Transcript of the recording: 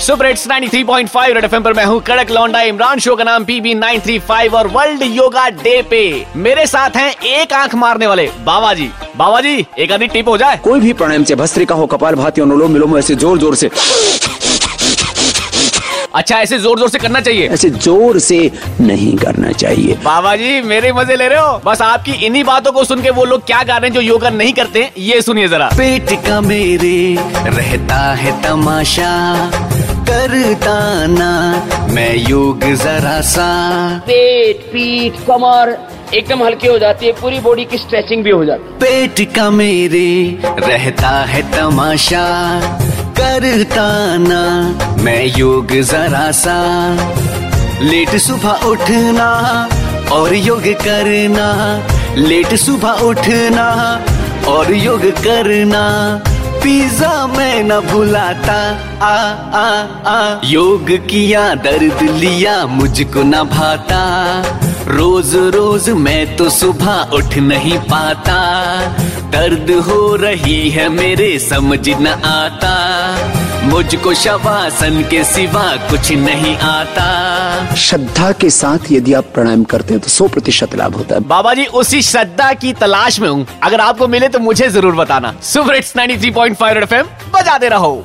Super it's 93.5 red FM पर मैं हूँ कड़क लौंडा इमरान। शो का नाम पीबी 935 और वर्ल्ड योगा डे पे। मेरे साथ हैं एक आँख मारने वाले बाबा जी बाबा जी एक आधी टिप हो जाए। कोई भी प्राणायाम से भस्त्रिका हो, कपाल भाती अनुलोम विलोम ऐसे ज़ोर ज़ोर से। अच्छा ऐसे ज़ोर ज़ोर से करना चाहिए। ऐसे ज़ोर से नहीं करना चाहिए। बाबा जी मेरे मज़े ले रहे हो। बस आपकी इन्हीं बातों को सुन के वो लोग क्या गा रहे हैं जो योगा नहीं करते ये सुनिए जरा। पेट का मेरे रहता है तमाशा करता ना मैं योग जरा सा। पेट पीठ कमर एकदम हल्की हो जाती है पूरी बॉडी की स्ट्रेचिंग भी हो जाती है। पेट का मेरे रहता है तमाशा करता ना। मैं योग जरा सा। लेट सुबह उठना और योग करना। लेट सुबह उठना और योग करना। पिज्जा मैं न भुलाता। आ आ आ। योग किया, दर्द लिया, मुझको न भाता। रोज रोज मैं तो सुबह उठ नहीं पाता। दर्द हो रही है मेरे समझ न आता। मुझको शवासन के सिवा कुछ नहीं आता। श्रद्धा के साथ यदि आप प्राणायाम करते हैं तो सौ प्रतिशत लाभ होता है। बाबा जी उसी श्रद्धा की तलाश में हूँ। अगर आपको मिले तो मुझे ज़रूर बताना। सुपर हिट्स 93.5 रेड एफएम बजाते रहो।